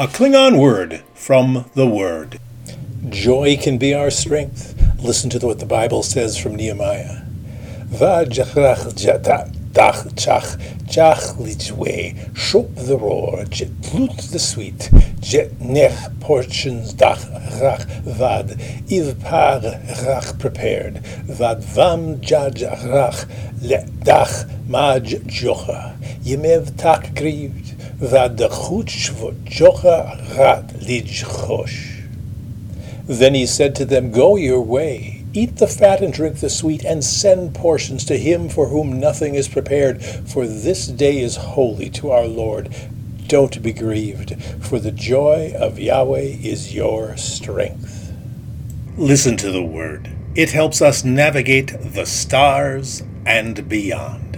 A Klingon word from the Word. Joy can be our strength. Listen to what the Bible says from Nehemiah. Dach chach chach lichwe shop the roar jet plut the sweet jet nech portions dach rach vad iv par rach prepared vad vam jaj rach le dach maj jocha yemev tak grieved then he said to them, Go your way, eat the fat and drink the sweet, and send portions to him for whom nothing is prepared, for this day is holy to our Lord. Don't be grieved, for the joy of Yahweh is your strength. Listen to the Word. It helps us navigate the stars and beyond.